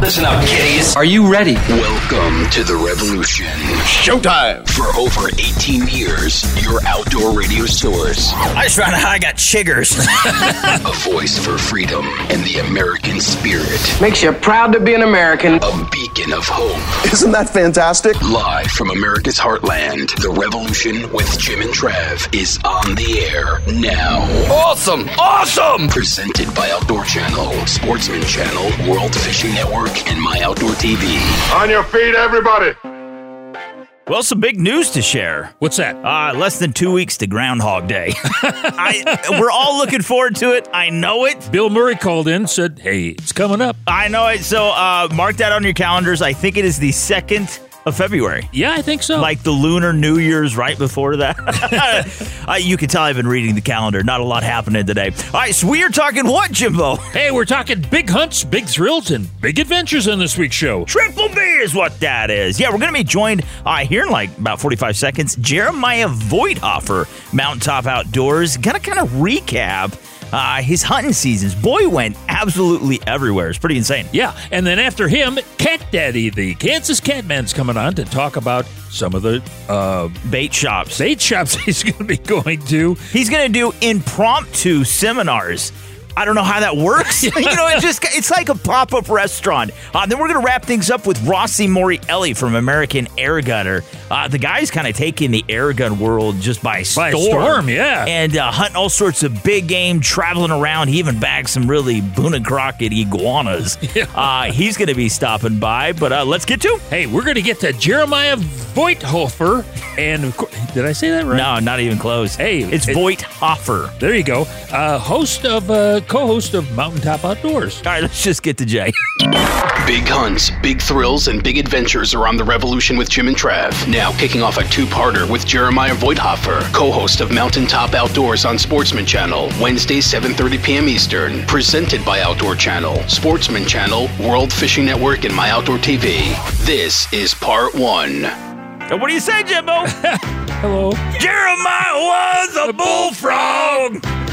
Listen up, kiddies. Are you ready? Welcome to the revolution. Showtime. For over 18 years, your outdoor radio source. I just found out I got chiggers. a voice for freedom and the American spirit. Makes you proud to be an American. A beacon of hope. Isn't that fantastic? Live from America's heartland, the revolution with Jim and Trav is on the air now. Awesome. Awesome. Presented by Outdoor Channel, Sportsman Channel, World Fishing Network, and My Outdoor TV. On your feet, everybody. well, some big news to share. What's that? Uh, less than two weeks to Groundhog Day. I, we're all looking forward to it. I know it. Bill Murray called in, said, "Hey, it's coming up." I know it. So uh, mark that on your calendars. I think it is the second of February. Yeah, I think so. Like the lunar New Year's right before that. uh, you can tell I've been reading the calendar. Not a lot happening today. All right, so we are talking what, Jimbo? hey, we're talking big hunts, big thrills, and big adventures on this week's show. Triple B is what that is. Yeah, we're going to be joined uh, here in like about 45 seconds. Jeremiah Voigthofer, Mountaintop Outdoors, going to kind of recap uh, his hunting seasons. Boy went absolutely everywhere. It's pretty insane. Yeah, and then after him, Cat Daddy, the Kansas Catman's coming on to talk about some of the uh, Bait shops. bait shops he's going to be going to. He's going to do impromptu seminars. I don't know how that works. you know, it just it's like a pop up restaurant. Uh, then we're gonna wrap things up with Rossi Morreale from American Air Gunner. Uh, the guy's kind of taking the air gun world just by storm. By storm, yeah. and uh, hunting all sorts of big game, traveling around. He even bagged some really Boone and Crockett iguanas. Yeah. Uh, he's gonna be stopping by, but uh, let's get to. Hey, we're going to get to Jeremiah Voigthofer, and of course, did I say that right? No, not even close. Hey, it's it- Voigthofer. There you go. Uh, host of, uh, co-host of Mountaintop Outdoors. All right, let's just get to Jay. Big hunts, big thrills, and big adventures are on the revolution with Jim and Trav. Now kicking off a two-parter with Jeremiah Voigthofer, co-host of Mountaintop Outdoors on Sportsman Channel, Wednesday 7:30 p.m. Eastern. Presented by Outdoor Channel, Sportsman Channel, World Fishing Network, and My Outdoor TV. This is part one. Uh, What do you say, Jimbo? Hello. Jeremiah was a bullfrog.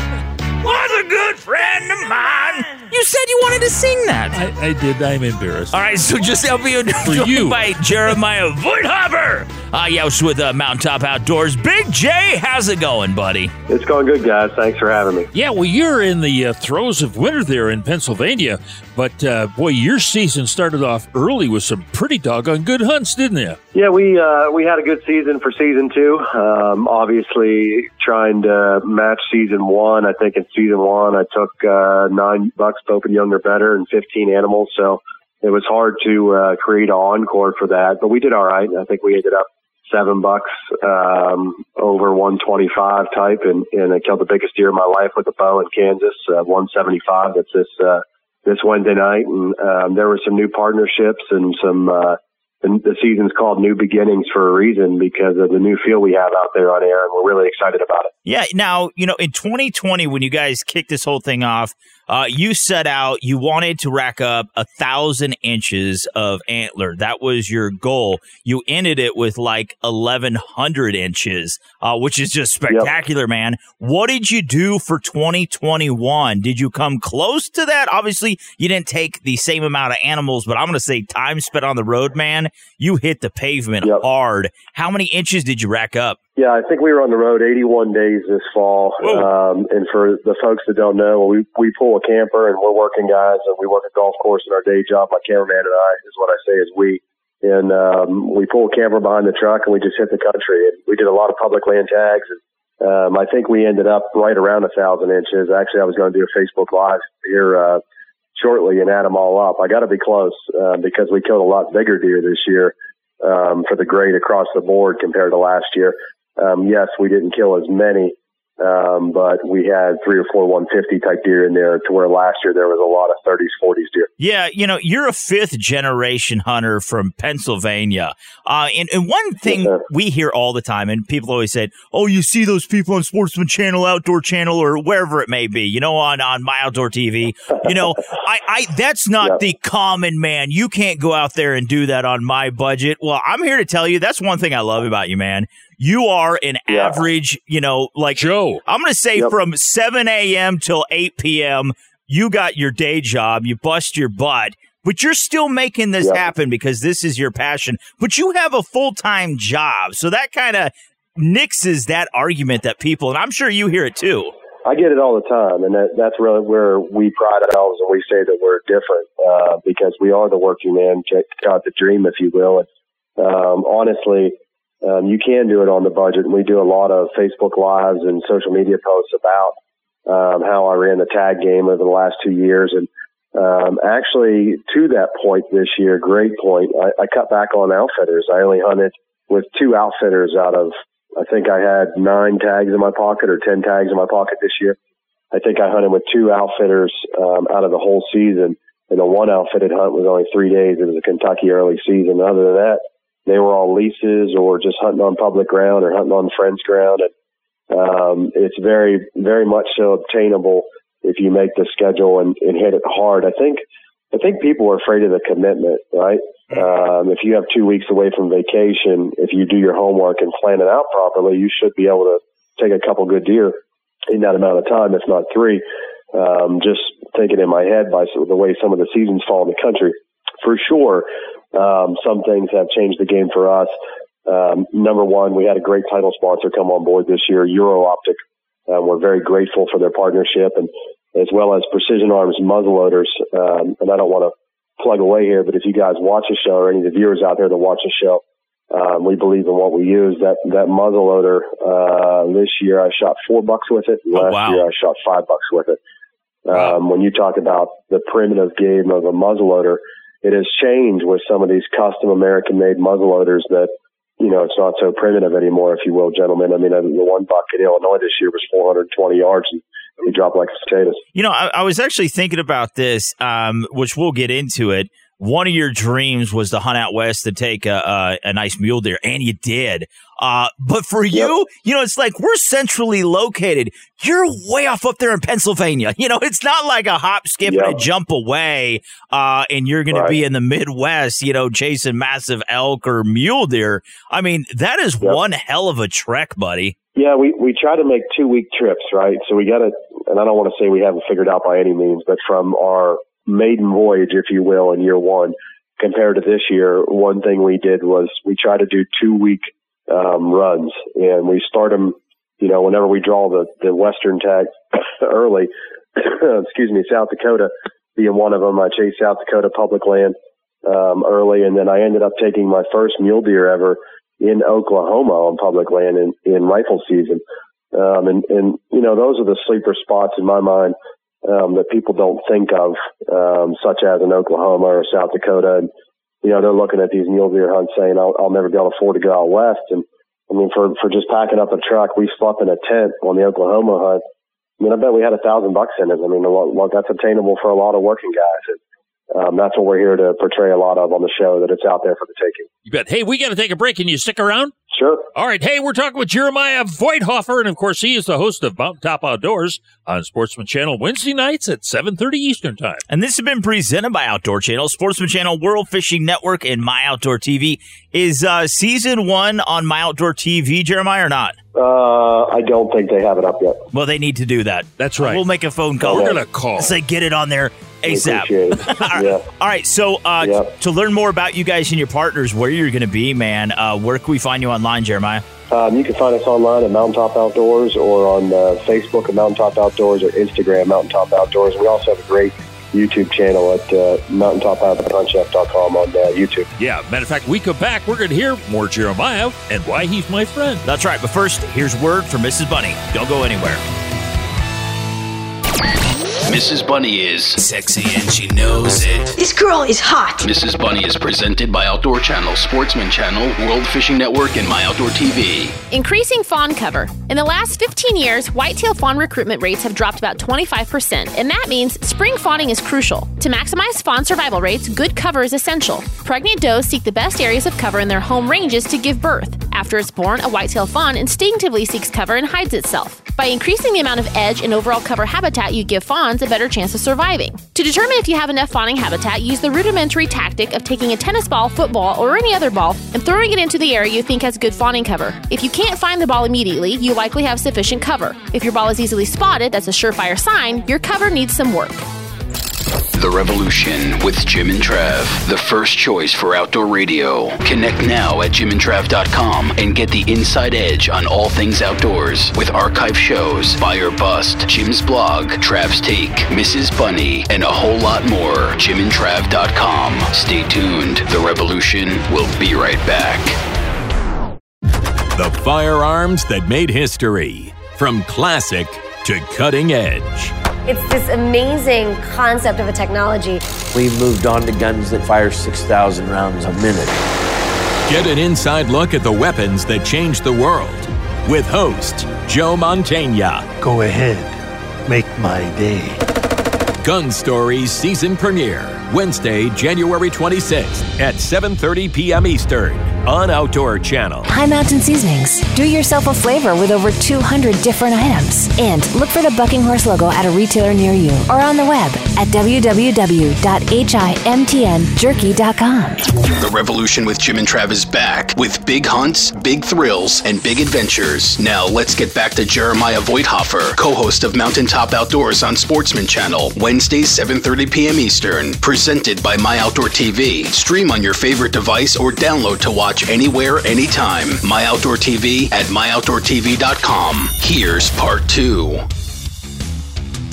Was a good friend of mine. You said you wanted to sing that. I, I did. I'm embarrassed. All right, so just help me For you. by Jeremiah Voigthofer. Uh, yeah, I was with uh, Mountaintop Outdoors. Big J, how's it going, buddy? It's going good, guys. Thanks for having me. Yeah, well, you're in the uh, throes of winter there in Pennsylvania, but uh, boy, your season started off early with some pretty doggone good hunts, didn't you? Yeah, we uh, we had a good season for season two. Um, obviously, trying to match season one. I think in season one, I took uh, nine bucks, both young or better, and 15 animals. So it was hard to uh, create an encore for that, but we did all right. I think we ended up seven bucks um, over 125 type, and, and I killed the biggest deer of my life with a bow in Kansas, uh, 175. That's this uh, this Wednesday night, and um, there were some new partnerships and some. Uh, the season's called New Beginnings for a reason because of the new feel we have out there on air, and we're really excited about it. Yeah, now, you know, in 2020, when you guys kicked this whole thing off, uh, you set out, you wanted to rack up a thousand inches of antler. That was your goal. You ended it with like 1,100 inches, uh, which is just spectacular, man. What did you do for 2021? Did you come close to that? Obviously, you didn't take the same amount of animals, but I'm going to say time spent on the road, man. You hit the pavement Yep. hard. How many inches did you rack up? Yeah, I think we were on the road 81 days this fall. Um, and for the folks that don't know, we we pull a camper and we're working guys, and we work a golf course in our day job. My cameraman and I is what I say is we. And um, we pull a camper behind the truck and we just hit the country. And we did a lot of public land tags. And um, I think we ended up right around a thousand inches. Actually, I was going to do a Facebook Live here uh, shortly and add them all up. I got to be close uh, because we killed a lot bigger deer this year um, for the grade across the board compared to last year. Um, yes, we didn't kill as many Um, but we had three or four 150 type deer in there to where last year there was a lot of 30s, 40s deer. Yeah, you know, you're a fifth generation hunter from Pennsylvania. Uh, and, and one thing sir. we hear all the time, and people always say, oh, you see those people on Sportsman Channel, Outdoor Channel, or wherever it may be, you know, on, on My Outdoor TV. You know, I, I that's not Yep. the common man. You can't go out there and do that on my budget. Well, I'm here to tell you that's one thing I love about you, man. You are an Yeah. average, you know, like Joe. I'm going to say Yep. from 7 a.m. till 8 p.m., you got your day job, you bust your butt, but you're still making this Yep. happen because this is your passion. But you have a full time job. So that kind of nixes that argument that people, and I'm sure you hear it too. I get it all the time, and that, that's really where we pride ourselves, and we say that we're different uh, because we are the working man, got the dream, if you will. And um, honestly, um, you can do it on the budget, and we do a lot of Facebook lives and social media posts about um, how I ran the tag game over the last two years, and um, actually to that point this year, great point. I, I cut back on outfitters. I only hunted with two outfitters out of I think I had nine tags in my pocket or 10 tags in my pocket this year. I think I hunted with two outfitters um, out of the whole season. And the one outfitted hunt was only three days. It was a Kentucky early season. Other than that, they were all leases or just hunting on public ground or hunting on friends' ground. And um, it's very, very much so obtainable if you make the schedule and, and hit it hard. I think, I think people are afraid of the commitment, right? Um, if you have two weeks away from vacation, if you do your homework and plan it out properly, you should be able to take a couple good deer in that amount of time, if not three. Um, just thinking in my head by the way some of the seasons fall in the country, for sure, um, some things have changed the game for us. Um, number one, we had a great title sponsor come on board this year, Euro Optic. Uh, we're very grateful for their partnership and as well as Precision Arms muzzleloaders. Um, and I don't want to plug away here, but if you guys watch the show or any of the viewers out there that watch the show, um, we believe in what we use. That that muzzleloader uh, this year, I shot four bucks with it. Oh, Last wow. year, I shot five bucks with it. Um, When you talk about the primitive game of a muzzleloader, it has changed with some of these custom American-made muzzleloaders that you know it's not so primitive anymore, if you will, gentlemen. I mean, the one buck in Illinois this year was 420 yards, and he dropped like potatoes. You know, I, I was actually thinking about this, um, which we'll get into it. One of your dreams was to hunt out west to take a, a, a nice mule deer, and you did. Uh, but for you, you know, it's like we're centrally located. You're way off up there in Pennsylvania. You know, it's not like a hop, skip, and a jump away, uh, and you're going Right. to be in the Midwest, you know, chasing massive elk or mule deer. I mean, that is Yep. one hell of a trek, buddy. Yeah, we we try to make two week trips, right? So we got to, and I don't want to say we haven't figured out by any means, but from our maiden voyage, if you will, in year one compared to this year, one thing we did was we try to do two week um, runs, and we start them, you know, whenever we draw the the western tag early. excuse me, South Dakota being one of them. I chased South Dakota public land um, early, and then I ended up taking my first mule deer ever in Oklahoma on public land in, in rifle season. Um, and, and, you know, those are the sleeper spots in my mind, um, that people don't think of, um, such as in Oklahoma or South Dakota. And, you know, they're looking at these mule deer hunts saying, I'll, I'll never be able to afford to go out west. And I mean, for, for just packing up a truck, we slept in a tent on the Oklahoma hunt. I mean, I bet we had a thousand bucks in it. I mean, a that's obtainable for a lot of working guys. And, um, that's what we're here to portray a lot of on the show, that it's out there for the taking. You bet. Hey, we got to take a break. Can you stick around? Sure. All right. Hey, we're talking with Jeremiah Voigthofer, and of course, he is the host of Mountaintop Outdoors on Sportsman Channel Wednesday nights at 7:30 Eastern Time. And this has been presented by Outdoor Channel, Sportsman Channel, World Fishing Network, and My Outdoor TV. Is uh, season one on My Outdoor TV, Jeremiah, or not? Uh, I don't think they have it up yet. Well, they need to do that. That's right. We'll make a phone call. We're gonna call. Say get it on there We ASAP. appreciate yeah. All right, so uh, Yep. to learn more about you guys and your partners, where you're going to be, man, uh, where can we find you online, Jeremiah? Um, you can find us online at Mountaintop Outdoors or on uh, Facebook at Mountaintop Outdoors or Instagram Mountaintop Outdoors. We also have a great YouTube channel at uh, mountaintopoutdoorchef.com on uh, YouTube. Yeah. Matter of fact, we come back. We're going to hear more Jeremiah and why he's my friend. That's right. But first, here's word from Mrs. Bunny. Don't go anywhere. Mrs. Bunny is sexy and she knows it. This girl is hot. Mrs. Bunny is presented by Outdoor Channel, Sportsman Channel, World Fishing Network, and My Outdoor TV. Increasing fawn cover. In the last 15 years, whitetail fawn recruitment rates have dropped about 25%, and that means spring fawning is crucial. To maximize fawn survival rates, good cover is essential. Pregnant does seek the best areas of cover in their home ranges to give birth. After it's born, a whitetail fawn instinctively seeks cover and hides itself. By increasing the amount of edge and overall cover habitat you give fawns a better chance of surviving. To determine if you have enough fawning habitat, use the rudimentary tactic of taking a tennis ball, football, or any other ball and throwing it into the area you think has good fawning cover. If you can't find the ball immediately, you likely have sufficient cover. If your ball is easily spotted, that's a surefire sign your cover needs some work. The Revolution with Jim and Trav, the first choice for outdoor radio. Connect now at jimandtrav.com and get the inside edge on all things outdoors with archive shows, or Bust, Jim's blog, Trav's Take, Mrs. Bunny, and a whole lot more. jimandtrav.com. Stay tuned. The Revolution will be right back. The firearms that made history. From classic to cutting edge. It's this amazing concept of a technology. We've moved on to guns that fire 6,000 rounds a minute. Get an inside look at the weapons that changed the world with host Joe Mantegna. Go ahead, make my day. Gun Stories season premiere Wednesday, January 26th at 7:30 p.m. Eastern on Outdoor Channel. High Mountain Seasonings. Do yourself a flavor with over 200 different items. And look for the Bucking Horse logo at a retailer near you or on the web at www.himtnjerky.com. The Revolution with Jim and Trav is back with big hunts, big thrills, and big adventures. Now let's get back to Jeremiah Voigthofer, co-host of Mountaintop Outdoors on Sportsman Channel, Wednesdays 7:30 p.m. Eastern. Presented by My Outdoor TV. Stream on your favorite device or download to watch anywhere, anytime. My Outdoor TV at myoutdoortv.com. Here's part two.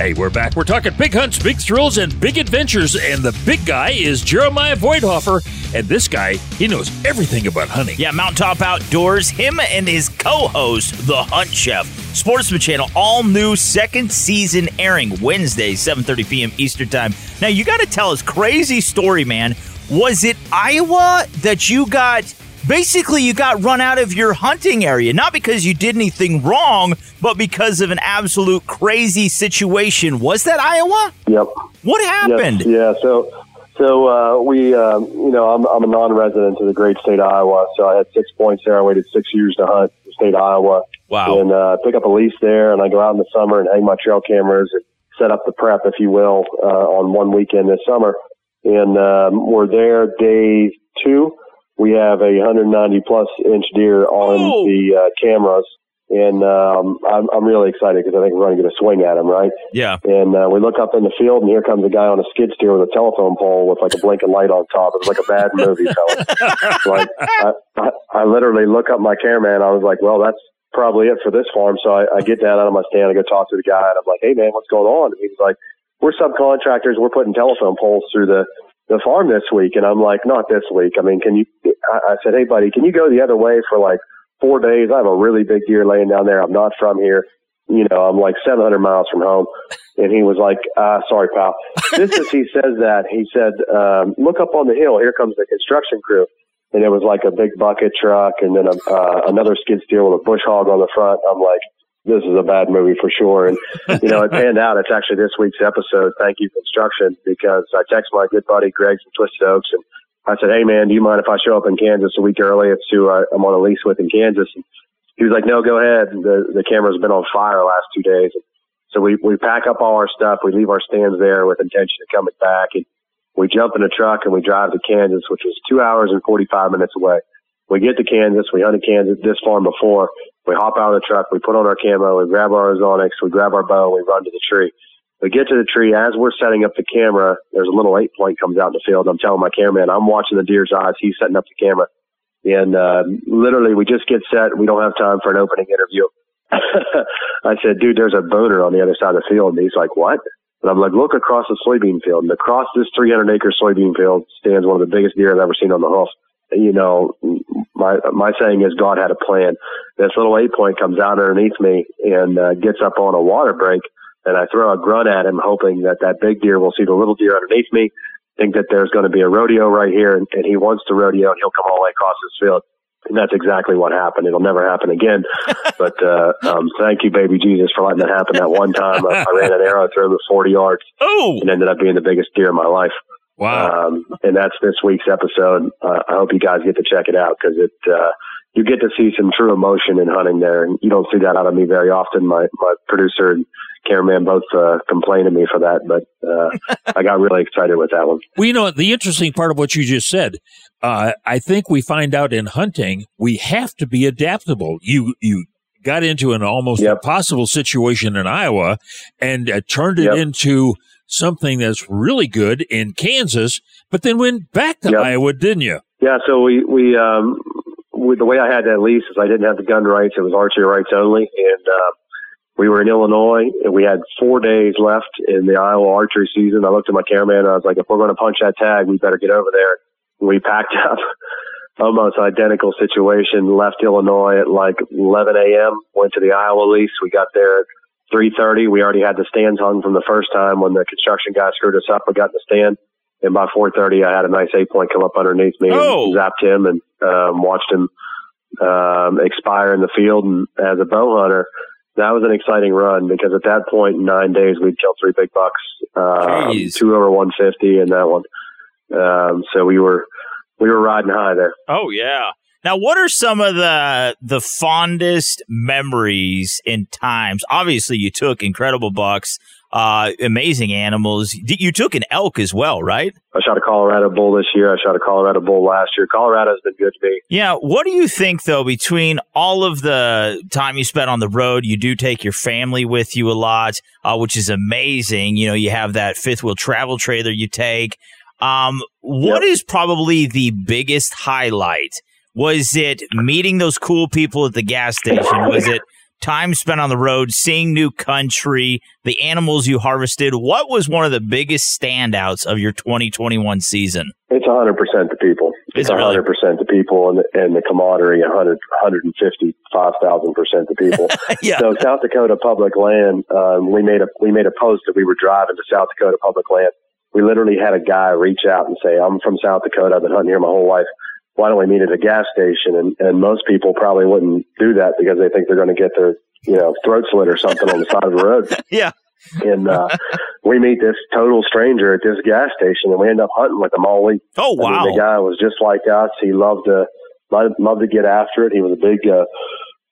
Hey, we're back. We're talking big hunts, big thrills, and big adventures. And the big guy is Jeremiah Voigthofer. And this guy, he knows everything about hunting. Yeah, Mountaintop Outdoors, him and his co host, The Hunt Chef. Sportsman Channel, all new second season airing Wednesday, 7.30 p.m. Eastern Time. Now, you got to tell us, crazy story, man. Was it Iowa that you got basically you got run out of your hunting area not because you did anything wrong but because of an absolute crazy situation. Was that iowa? Yep. What happened? Yes, yeah so so uh, we um, you know I'm, I'm a non-resident of the great state of iowa so i had six points there. I waited six years to hunt the state of iowa. Wow. And uh, pick up a lease there and i go out in the summer and hang my trail cameras and set up the prep if you will uh, on one weekend this summer. And um, we're there day two we have a 190 plus inch deer on oh. the uh, cameras, and um, I'm, I'm really excited because I think we're going to get a swing at him, right? Yeah. And uh, we look up in the field, and here comes a guy on a skid steer with a telephone pole with like a blinking light on top. It was like a bad movie, fellas. like I, I, I literally look up my cameraman. I was like, well, that's probably it for this farm. So I, I get down out of my stand, I go talk to the guy, and I'm like, hey man, what's going on? And he was like, we're subcontractors. We're putting telephone poles through the the farm this week. And I'm like, not this week. I mean, can you, I, I said, Hey buddy, can you go the other way for like four days? I have a really big deer laying down there. I'm not from here. You know, I'm like 700 miles from home. And he was like, uh, sorry, pal. Just as he says that, he said, um, look up on the hill. Here comes the construction crew. And it was like a big bucket truck and then a, uh, another skid steer with a bush hog on the front. I'm like, this is a bad movie for sure. And, you know, it panned out. It's actually this week's episode. Thank you, construction, because I text my good buddy Greg from Twisted Oaks and I said, Hey man, do you mind if I show up in Kansas a week early? It's who I, I'm on a lease with in Kansas. And he was like, no, go ahead. The, the camera's been on fire the last two days. So we, we pack up all our stuff. We leave our stands there with intention of coming back and we jump in a truck and we drive to Kansas, which was two hours and 45 minutes away. We get to Kansas. We hunted Kansas this farm before we hop out of the truck, we put on our camo, we grab our ozonics, we grab our bow, we run to the tree. We get to the tree. As we're setting up the camera, there's a little eight point comes out in the field. I'm telling my cameraman, I'm watching the deer's eyes. He's setting up the camera. And uh, literally, we just get set. We don't have time for an opening interview. I said, dude, there's a boner on the other side of the field. And he's like, what? And I'm like, look across the soybean field. And across this 300 acre soybean field stands one of the biggest deer I've ever seen on the hoof you know, my my saying is God had a plan. This little eight point comes out underneath me and uh, gets up on a water break and I throw a grunt at him, hoping that that big deer will see the little deer underneath me, think that there's going to be a rodeo right here, and, and he wants to rodeo, and he'll come all the way across this field. And that's exactly what happened. It'll never happen again. but uh, um, thank you, baby Jesus, for letting that happen that one time. I, I ran an arrow through him at 40 yards oh. and ended up being the biggest deer in my life. Wow. Um, and that's this week's episode. Uh, I hope you guys get to check it out because it, uh, you get to see some true emotion in hunting there. And you don't see that out of me very often. My, my producer and cameraman both, uh, complain to me for that, but, uh, I got really excited with that one. Well, you know, the interesting part of what you just said, uh, I think we find out in hunting, we have to be adaptable. You, you, got into an almost Yep. impossible situation in Iowa and uh, turned it Yep. into something that's really good in Kansas, but then went back to Yep. Iowa, didn't you? Yeah, so we we um with the way I had that lease is I didn't have the gun rights; it was archery rights only, and uh, we were in Illinois and we had four days left in the Iowa archery season. I looked at my cameraman and I was like, "If we're going to punch that tag, we better get over there." And We packed up. Almost identical situation. Left Illinois at like 11 a.m. Went to the Iowa lease. We got there 3:30. We already had the stands hung from the first time when the construction guy screwed us up. We got in the stand. And by 4:30, I had a nice eight point come up underneath me Oh. and zapped him and um, watched him um, expire in the field. And as a bow hunter, that was an exciting run because at that point in nine days, we'd killed three big bucks, um, two over 150 in that one. Um, so we were we were riding high there. Oh yeah. Now, what are some of the the fondest memories and times? Obviously, you took incredible bucks, uh, amazing animals. You took an elk as well, right? I shot a Colorado bull this year. I shot a Colorado bull last year. Colorado's been good to me. Yeah. What do you think, though, between all of the time you spent on the road, you do take your family with you a lot, uh, which is amazing. You know, you have that fifth wheel travel trailer you take. Um, what is probably the biggest highlight? Was it meeting those cool people at the gas station? Was it time spent on the road, seeing new country, the animals you harvested? What was one of the biggest standouts of your 2021 season? It's 100% the people. It's it really? 100% the people and the, and the camaraderie, 100, 155,000% the people. Yeah. So South Dakota public land, um, we made a, we made a post that we were driving to South Dakota public land. We literally had a guy reach out and say, I'm from South Dakota. I've been hunting here my whole life. Why don't we meet at a gas station? And, and most people probably wouldn't do that because they think they're going to get their, you know, throat slit or something on the side of the road. Yeah. And, uh, we meet this total stranger at this gas station and we end up hunting with him all week. Oh, I mean, wow. the guy was just like us. He loved to loved, loved to get after it. He was a big uh,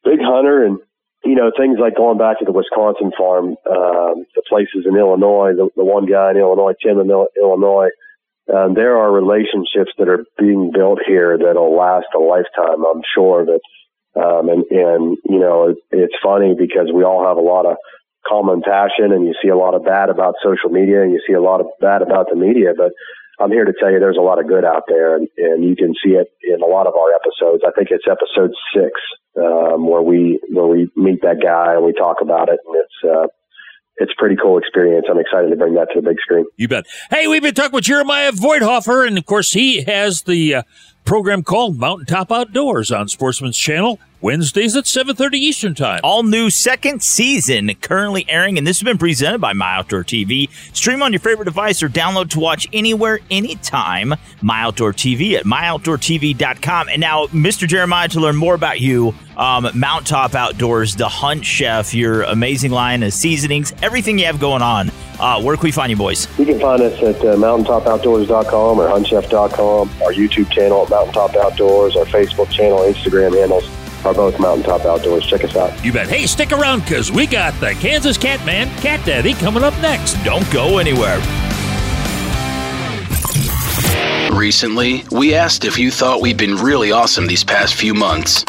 big hunter, and you know things like going back to the Wisconsin farm, um, the places in Illinois. The, the one guy in Illinois, Tim in Illinois. Um, there are relationships that are being built here that'll last a lifetime. I'm sure that, um, and and you know it, it's funny because we all have a lot of common passion, and you see a lot of bad about social media, and you see a lot of bad about the media, but I'm here to tell you there's a lot of good out there, and, and you can see it in a lot of our episodes. I think it's episode six um, where we where we meet that guy and we talk about it, and it's uh, it's a pretty cool experience. I'm excited to bring that to the big screen. You bet. Hey, we've been talking with Jeremiah Voigthofer, and of course, he has the uh, program called Mountaintop Outdoors on Sportsman's Channel, Wednesdays at 7.30 Eastern Time. All new second season currently airing, and this has been presented by My Outdoor TV. Stream on your favorite device or download to watch anywhere, anytime. My Outdoor TV at myoutdoortv.com. And now, Mr. Jeremiah, to learn more about you, um, Mount Top Outdoors, the Hunt Chef, your amazing line of seasonings, everything you have going on. Uh, where can we find you, boys? You can find us at uh, mountaintopoutdoors.com or huntchef.com, our YouTube channel at Mountaintop Outdoors, our Facebook channel, Instagram handles are both Mountaintop Outdoors. Check us out. You bet. Hey, stick around because we got the Kansas Catman, Cat Daddy, coming up next. Don't go anywhere. Recently, we asked if you thought we'd been really awesome these past few months.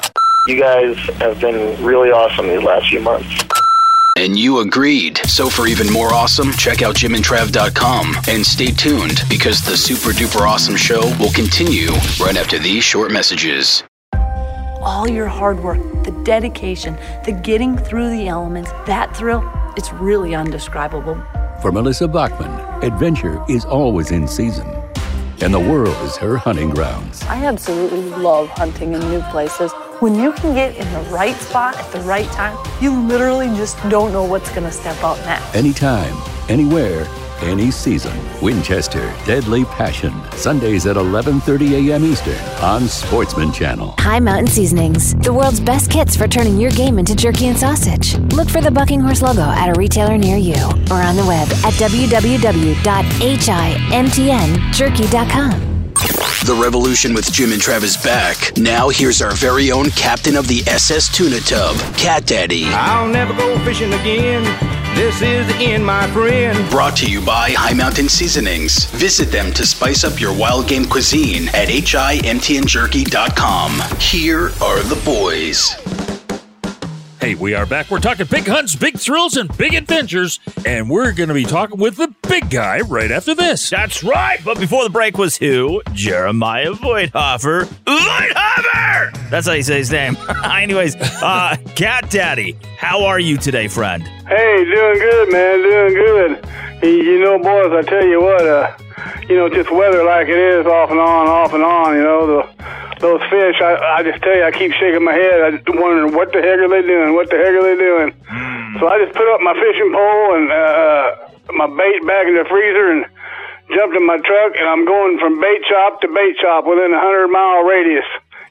You guys have been really awesome these last few months. And you agreed. So for even more awesome, check out jimandtrav.com and stay tuned because the super duper awesome show will continue right after these short messages. All your hard work, the dedication, the getting through the elements, that thrill, it's really undescribable. For Melissa Bachman, adventure is always in season, and the world is her hunting grounds. I absolutely love hunting in new places. When you can get in the right spot at the right time, you literally just don't know what's going to step out next. Anytime, anywhere, any season. Winchester Deadly Passion. Sundays at 11:30 a.m. Eastern on Sportsman Channel. High Mountain Seasonings, the world's best kits for turning your game into jerky and sausage. Look for the Bucking Horse logo at a retailer near you or on the web at www.himtnjerky.com. The revolution with Jim and Travis back. Now here's our very own captain of the SS Tuna Tub, Cat Daddy. I'll never go fishing again. This is the end, my friend. Brought to you by High Mountain Seasonings. Visit them to spice up your wild game cuisine at himtnjerky.com. Here are the boys. Hey, we are back. We're talking big hunts, big thrills, and big adventures, and we're going to be talking with the big guy right after this. That's right. But before the break was who? Jeremiah Voigthofer. Voigthofer! That's how you say his name. Anyways, uh, Cat Daddy, how are you today, friend? Hey, doing good, man. Doing good. You, know, boys, I tell you what, uh, you know, just weather like it is off and on, off and on, you know, the those fish, I, I just tell you, I keep shaking my head. I just wondering what the heck are they doing? What the heck are they doing? So I just put up my fishing pole and uh, my bait back in the freezer and jumped in my truck, and I'm going from bait shop to bait shop within a hundred mile radius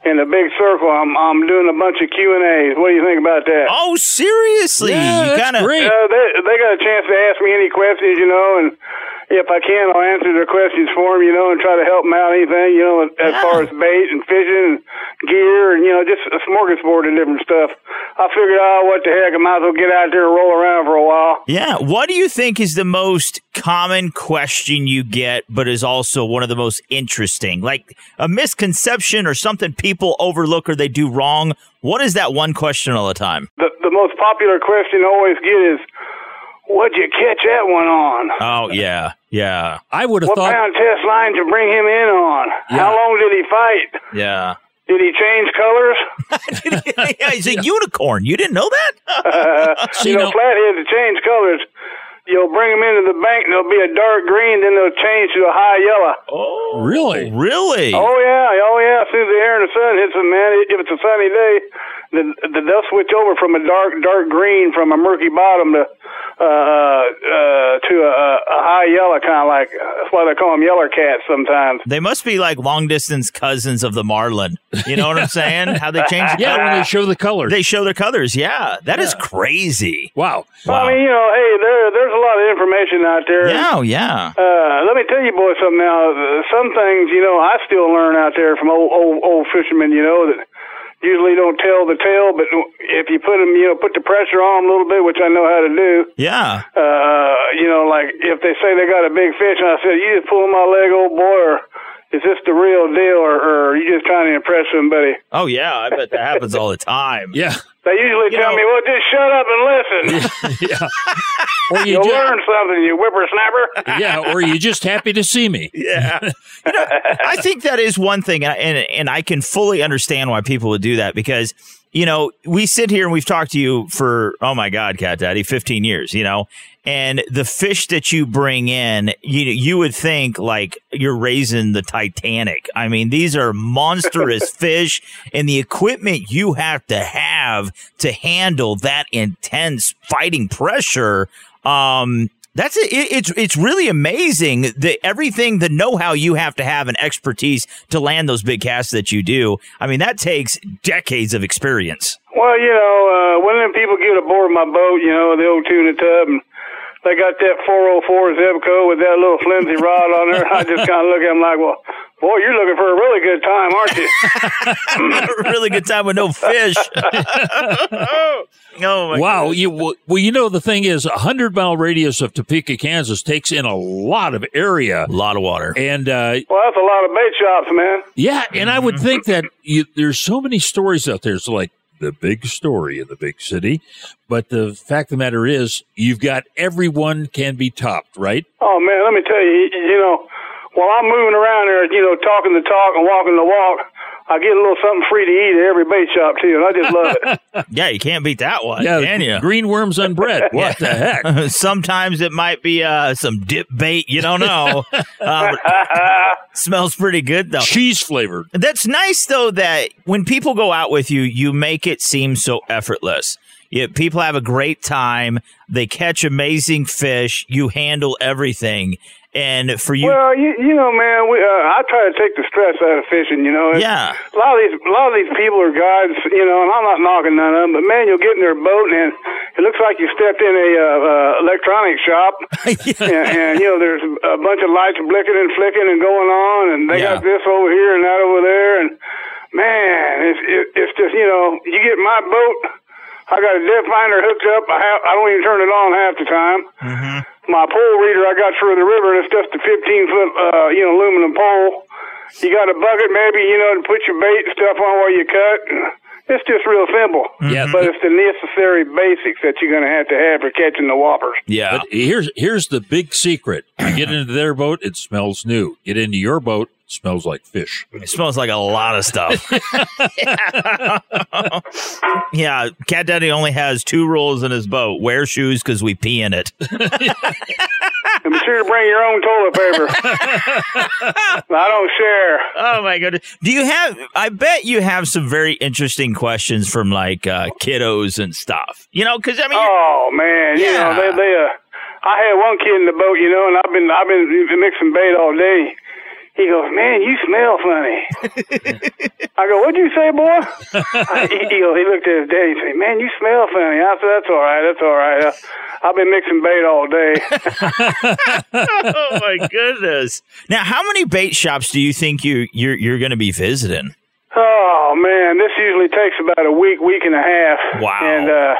in a big circle. I'm I'm doing a bunch of Q and A's. What do you think about that? Oh, seriously? Yeah, you that's kinda, great. Uh, they they got a chance to ask me any questions, you know, and if I can, I'll answer their questions for them, you know, and try to help them out anything, you know, as far as bait and fishing and gear and you know just a smorgasbord of different stuff. I figured, oh, what the heck, I might as well get out there and roll around for a while. Yeah. What do you think is the most common question you get, but is also one of the most interesting? Like a misconception or something people overlook or they do wrong? What is that one question all the time? The the most popular question I always get is, "What'd you catch that one on?" Oh, yeah. Yeah. I would have What thought. pound test line to bring him in on? How long did he fight? Yeah. Did he change colors? yeah, he's a unicorn. You didn't know that? Uh, See, you know, now- flatheads to change colors. You'll bring them into the bank, and they'll be a dark green, then they'll change to a high yellow. Oh, Really? Really? Oh yeah, oh yeah. As soon as the air and the sun hits them, man, if it's a sunny day, the, the, they'll switch over from a dark dark green from a murky bottom to uh, uh, to a, a high yellow, kind of like that's why they call them yeller cats sometimes. They must be like long distance cousins of the marlin. You know what I'm saying? How they change the Yeah, color. when they show the colors. They show their colors. Yeah. that is crazy. wow. I mean, you know, hey, there there's a lot of information out there. Yeah, oh, yeah. Uh, let me tell you, boys, something now. Uh, Some things, you know, I still learn out there from old old, old fishermen. You know that usually don't tell the tale, but if you put them, you know, put the pressure on 'em a little bit, which I know how to do. Yeah. Uh, you know, like if they say they got a big fish, and I said, "You just pulling my leg, old boy," or is this the real deal, or, or are you just trying to impress somebody? Oh, yeah. I bet that happens all the time. Yeah. They usually tell me, "Well, just shut up and listen. yeah. Or you You'll just, learn something, you whippersnapper." yeah, or you just happy to see me. Yeah. You know, I think that is one thing, and, and and I can fully understand why people would do that because you know we sit here and we've talked to you for oh my god, Cat Daddy, fifteen years, you know, and the fish that you bring in, you you would think like you're raising the Titanic. I mean, these are monstrous fish, and the equipment you have to have to handle that intense fighting pressure. Um, that's it. it- It's it's really amazing that everything the know how you have to have and expertise to land those big casts that you do. I mean, that takes decades of experience. Well, you know, uh, when them people get aboard my boat, you know, the old tuna tub, and they got that 404 Zebco with that little flimsy rod on there, I just kind of look at them like, well, boy, you're looking for a really good time, aren't you? really good time with no fish. oh my wow, you well, well, you know the thing is, a hundred mile radius of Topeka, Kansas, takes in a lot of area, a lot of water, and uh, well, that's a lot of bait shops, man. yeah, and I would think that you, there's so many stories out there. It's like the big story in the big city, but the fact of the matter is, you've got everyone can be topped, right? Oh, man, let me tell you, you know, while I'm moving around there, you know, talking the talk and walking the walk, I get a little something free to eat at every bait shop too, and I just love it. yeah, you can't beat that one, Yeah, can you? green worms on bread. What the heck? Sometimes it might be uh, some dip bait. You don't know. uh, smells pretty good though. Cheese flavored. That's nice though that when people go out with you, you make it seem so effortless. Yeah, people have a great time. They catch amazing fish. You handle everything. And for you, Well, you, you know, man, we, uh, I try to take the stress out of fishing. You know, Yeah. A lot of these, a lot of these people are guides. You know, and I'm not knocking none of them, but man, you'll get in their boat and it looks like you stepped in a uh, uh, electronic shop, and, and you know, there's a bunch of lights blinking and flicking and going on, and they got this over here and that over there, and man, it's it, it's just you know, you get my boat. I got a depth finder hooked up. I have, I don't even turn it on half the time my pole reader I got through the river, and it's just a 15 foot, uh, you know, aluminum pole. You got a bucket, maybe, you know, to put your bait and stuff on while you cut. It's just real simple. Yeah. But it's the necessary basics that you're going to have to have for catching the whoppers. Yeah. But here's here's the big secret. You get into their boat, it smells new. Get into your boat, it smells like fish. It smells like a lot of stuff. yeah, Cat Daddy only has two rules in his boat: wear shoes because we pee in it. And be sure to bring your own toilet paper. I don't share. Oh my goodness! Do you have? I bet you have some very interesting questions from like uh, kiddos and stuff. You know, because I mean, Oh man, you know Yeah. they they. Uh, I had one kid in the boat, you know, and I've been I've been mixing bait all day. He goes, man, you smell funny. I go, what'd you say, boy? I, he, he, looked at his daddy and said, man, you smell funny. I said, that's all right, that's all right. Uh, I've been mixing bait all day. oh my goodness! Now, how many bait shops do you think you you're you're going to be visiting? Oh man, this usually takes about a week, week and a half. Wow. And uh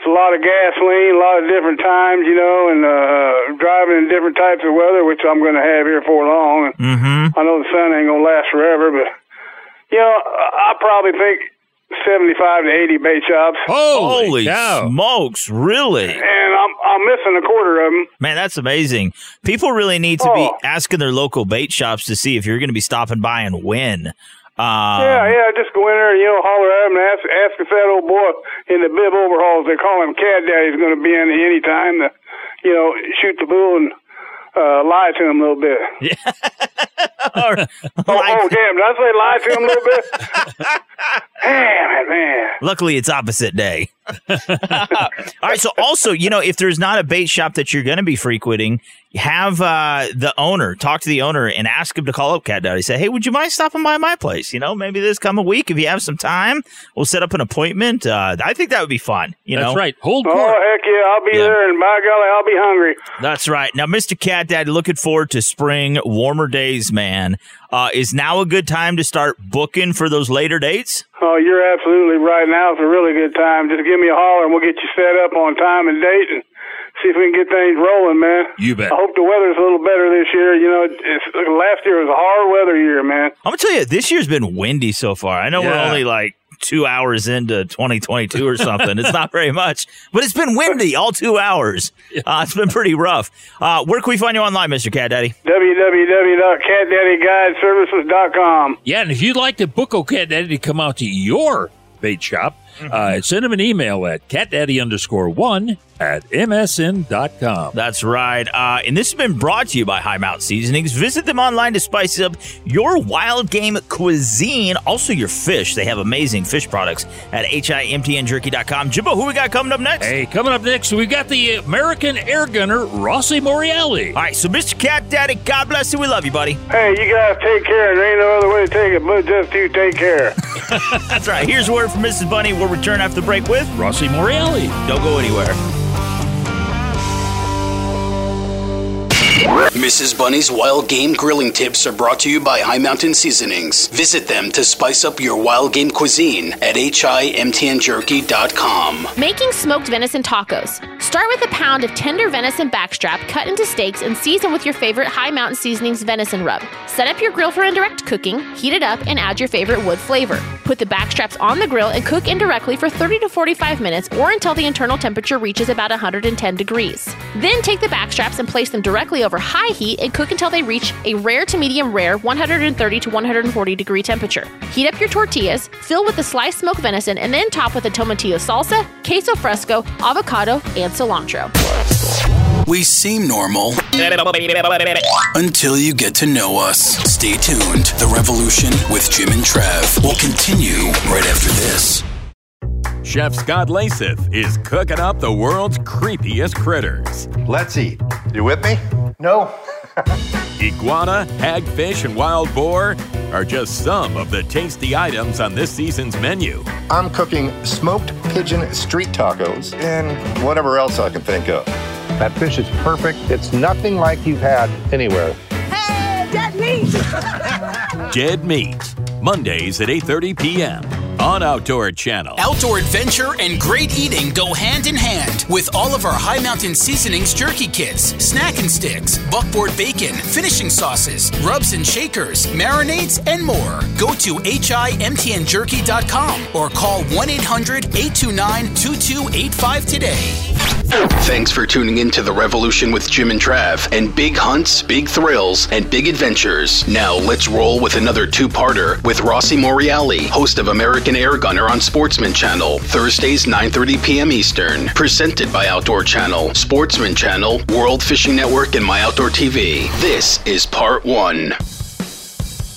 it's a lot of gasoline, a lot of different times, you know, and uh driving in different types of weather, which I'm gonna have here for long. And Mm-hmm. I know the sun ain't gonna last forever, but you know, I I probably think seventy five to eighty bait shops. Holy smokes! Really? And I'm I'm missing a quarter of them. Man, that's amazing. People really need to be Oh. asking their local bait shops to see if you're going to be stopping by and when. Um, yeah, yeah, just go in there and, you know, holler at him and ask, ask if that old boy in the bib overalls, they call him Cat Daddy, is going to be in any time to, you know, shoot the bull and uh, lie to him a little bit. oh, oh, damn, did I say lie to him a little bit? damn it, man. Luckily, it's opposite day. All right. So, also, you know, if there's not a bait shop that you're going to be frequenting, have uh, the owner talk to the owner and ask him to call up Cat Daddy. Say, hey, would you mind stopping by my place? You know, maybe this coming week if you have some time, we'll set up an appointment. Uh, I think that would be fun. You That's know, right. Hold on. Oh, heck yeah, I'll be there, and by golly, I'll be hungry. That's right. Now, Mr. Cat Daddy, looking forward to spring, warmer days, man. Uh, is now a good time to start booking for those later dates? Oh, you're absolutely right. Now it's a really good time. Just give me a holler, and we'll get you set up on time and date, and see if we can get things rolling, man. You bet. I hope the weather's a little better this year. You know, it's, last year was a hard weather year, man. I'm gonna tell you, this year's been windy so far. I know we're only like two hours into 2022 or something. it's not very much, but it's been windy all two hours. Uh, it's been pretty rough. Uh, where can we find you online, Mr. Cat Daddy? www.catdaddyguideservices.com. Yeah, and if you'd like to book a Cat Daddy to come out to your bait shop, uh, send him an email at catdaddy underscore one at msn.com. That's right. Uh, and this has been brought to you by High Mount Seasonings. Visit them online to spice up your wild game cuisine, also your fish. They have amazing fish products at himtnjerky.com. Jimbo, who we got coming up next? Hey, coming up next, we've got the American air gunner, Rossi Morreale. All right, so Mr. Cat Daddy, God bless you. We love you, buddy. Hey, you guys take care. There ain't no other way to take it but just to take care. That's right. Here's a word from Mrs. Bunny. We'll return after the break with Rossi Morreale. Don't go anywhere. Mrs. Bunny's wild game grilling tips are brought to you by High Mountain Seasonings. Visit them to spice up your wild game cuisine at himtnjerky.com. Making smoked venison tacos. Start with a pound of tender venison backstrap cut into steaks and season with your favorite High Mountain Seasonings venison rub. Set up your grill for indirect cooking, heat it up, and add your favorite wood flavor. Put the backstraps on the grill and cook indirectly for 30 to 45 minutes or until the internal temperature reaches about 110 degrees. Then take the backstraps and place them directly over high high heat and cook until they reach a rare to medium rare 130 to 140 degree temperature. Heat up your tortillas, fill with the sliced smoked venison, and then top with a tomatillo salsa, queso fresco, avocado, and cilantro. We seem normal until you get to know us. Stay tuned. The Revolution with Jim and Trav will continue right after this. Chef Scott Leysath is cooking up the world's creepiest critters. Let's eat. You with me? No. Iguana, hagfish, and wild boar are just some of the tasty items on this season's menu. I'm cooking smoked pigeon street tacos and whatever else I can think of. That fish is perfect. It's nothing like you've had anywhere. Hey, dead meat! Dead Meat, Mondays at 8:30 p.m. on Outdoor Channel. Outdoor adventure and great eating go hand in hand with all of our High Mountain Seasonings jerky kits, snack and sticks, buckboard bacon, finishing sauces, rubs and shakers, marinades, and more. Go to HIMTNJerky.com or call 1 800 829 2285 today. Thanks for tuning in to The Revolution with Jim and Trav and big hunts, big thrills, and big adventures. Now let's roll with another two parter with Rossi Morreale, host of American Air Gunner on Sportsman Channel, Thursdays 9.30 p.m. Eastern. Presented by Outdoor Channel, Sportsman Channel, World Fishing Network, and My Outdoor TV. This is part one.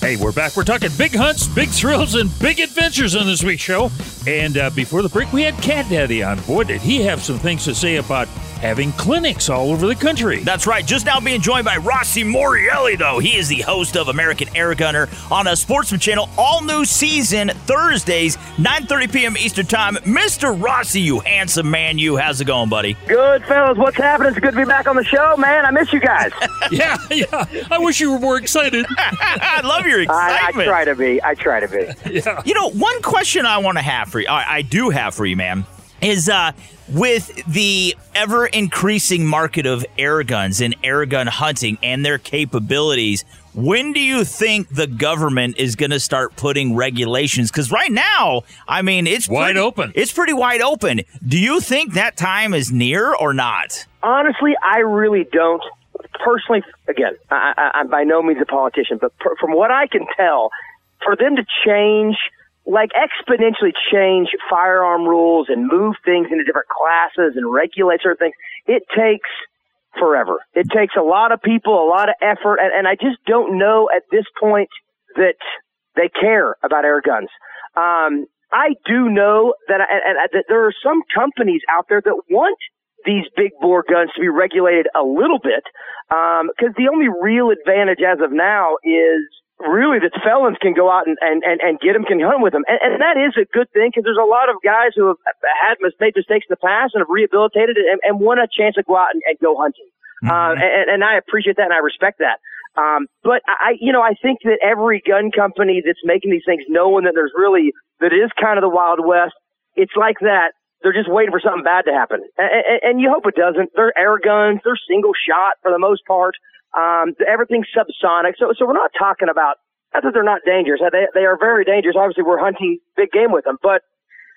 Hey, we're back. We're talking big hunts, big thrills, and big adventures on this week's show. And uh, before the break, we had Cat Daddy on. Boy, did he have some things to say about having clinics all over the country. That's right. Just now being joined by Rossi Morreale, though. He is the host of American Air Gunner on a Sportsman Channel. All new season Thursdays, 9.30 p.m. Eastern Time. Mr. Rossi, you handsome man, you. How's it going, buddy? Good, fellas. What's happening? It's good to be back on the show, man. I miss you guys. yeah, yeah. I wish you were more excited. I love your I, I try to be. I try to be. yeah. You know, one question I want to have for you, I, I do have for you, man, is uh, with the ever increasing market of air guns and air gun hunting and their capabilities, when do you think the government is going to start putting regulations? Because right now, I mean, it's Wide pretty- open. It's pretty wide open. Do you think that time is near or not? Honestly, I really don't. Personally, again, I, I, I'm by no means a politician, but per, from what I can tell, for them to change, like exponentially change firearm rules and move things into different classes and regulate certain things, it takes forever. It takes a lot of people, a lot of effort, and, and I just don't know at this point that they care about air guns. Um, I do know that, and, and, that there are some companies out there that want these big bore guns to be regulated a little bit, because the only real advantage as of now is really that felons can go out and, and, and, and get them, can hunt with them. And, and that is a good thing because there's a lot of guys who have had made mistakes in the past and have rehabilitated and, and want a chance to go out and, and go hunting. Uh, and, and I appreciate that and I respect that. Um, but I, you know, I think that every gun company that's making these things, knowing that there's really, that it is kind of the Wild West, it's like that. They're just waiting for something bad to happen. And, and, and you hope it doesn't. They're air guns. They're single shot for the most part. Um, everything's subsonic. So, so we're not talking about, not that they're not dangerous. They, they are very dangerous. Obviously, we're hunting big game with them, but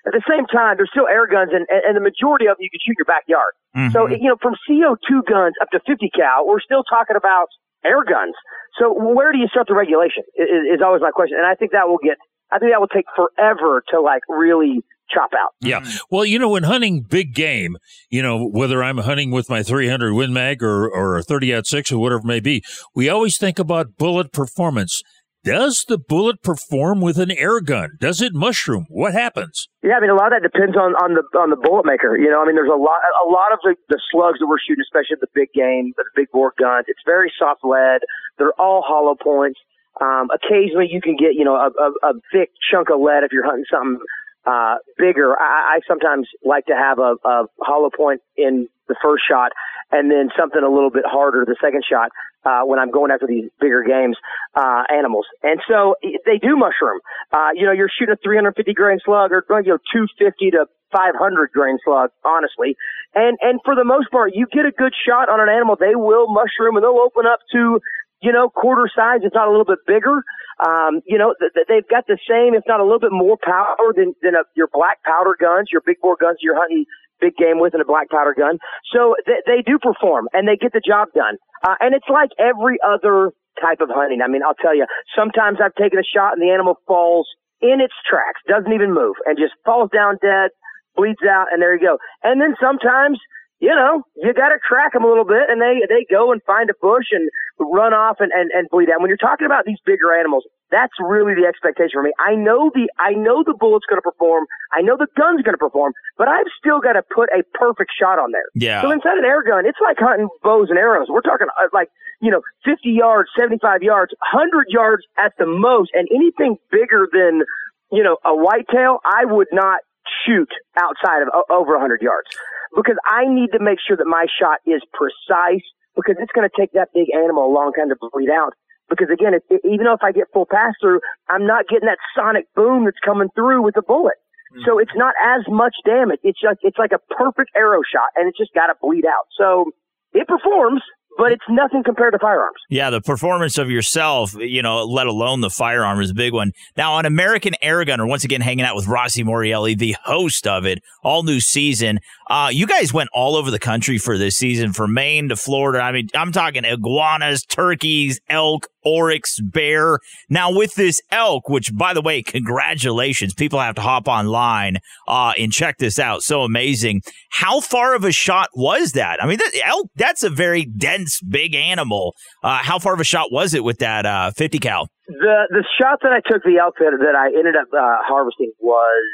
at the same time, they're still air guns, and, and, the majority of them you can shoot your backyard. So, you know, from CO2 guns up to 50 cal, we're still talking about air guns. So where do you start the regulation is, is always my question. And I think that will get, I think that will take forever to like really chop out. Yeah. Well, you know, when hunting big game, you know, whether I'm hunting with my 300 Win Mag or, or a 30 out 6 or whatever it may be, we always think about bullet performance. Does the bullet perform with an air gun? Does it mushroom? What happens? Yeah, I mean, a lot of that depends on, on the on the bullet maker. You know, I mean, there's a lot a lot of the, the slugs that we're shooting, especially the big game, the big bore guns. It's very soft lead. They're all hollow points. Um, occasionally, you can get you know a, a, a thick chunk of lead if you're hunting something uh, bigger. I, I sometimes like to have a, a hollow point in the first shot, and then something a little bit harder the second shot uh, when I'm going after these bigger games uh, animals. And so they do mushroom. Uh, you know, you're shooting a 350 grain slug or you know 250 to 500 grain slug, honestly. And and for the most part, you get a good shot on an animal, they will mushroom and they'll open up to you know, quarter size, if not a little bit bigger. Um, you know, th- th- they've got the same, if not a little bit more power than, than a, your black powder guns, your big bore guns you're hunting big game with and a black powder gun. So th- they do perform and they get the job done. Uh, and it's like every other type of hunting. I mean, I'll tell you, sometimes I've taken a shot and the animal falls in its tracks, doesn't even move and just falls down dead, bleeds out, and there you go. And then sometimes, you know, you got to track them a little bit and they, they go and find a bush and run off and, and, and bleed out. When you're talking about these bigger animals, that's really the expectation for me. I know the, I know the bullet's going to perform. I know the gun's going to perform, but I've still got to put a perfect shot on there. Yeah. So inside an air gun, it's like hunting bows and arrows. We're talking uh, like, you know, 50 yards, 75 yards, 100 yards at the most, and anything bigger than, you know, a whitetail, I would not shoot outside of over 100 yards because I need to make sure that my shot is precise because it's going to take that big animal a long time to bleed out. Because again, it, it, even though if I get full pass through, I'm not getting that sonic boom that's coming through with the bullet. So mm-hmm. it's not as much damage. It's just, it's like a perfect arrow shot and it's just got to bleed out. So it performs, but it's nothing compared to firearms. Yeah, the performance of yourself, you know, let alone the firearm is a big one. Now, on American Air Gunner, once again hanging out with Rossi Morreale, the host of it, all new season. Uh, you guys went all over the country for this season, from Maine to Florida. I mean, I'm talking iguanas, turkeys, elk, oryx, bear. Now, with this elk, which, by the way, congratulations, people have to hop online uh, and check this out. So amazing. How far of a shot was that? I mean, that elk, that's a very dense, big animal. Uh, how far of a shot was it with that uh, 50 cal? The the shot that I took the elk that, that I ended up uh, harvesting was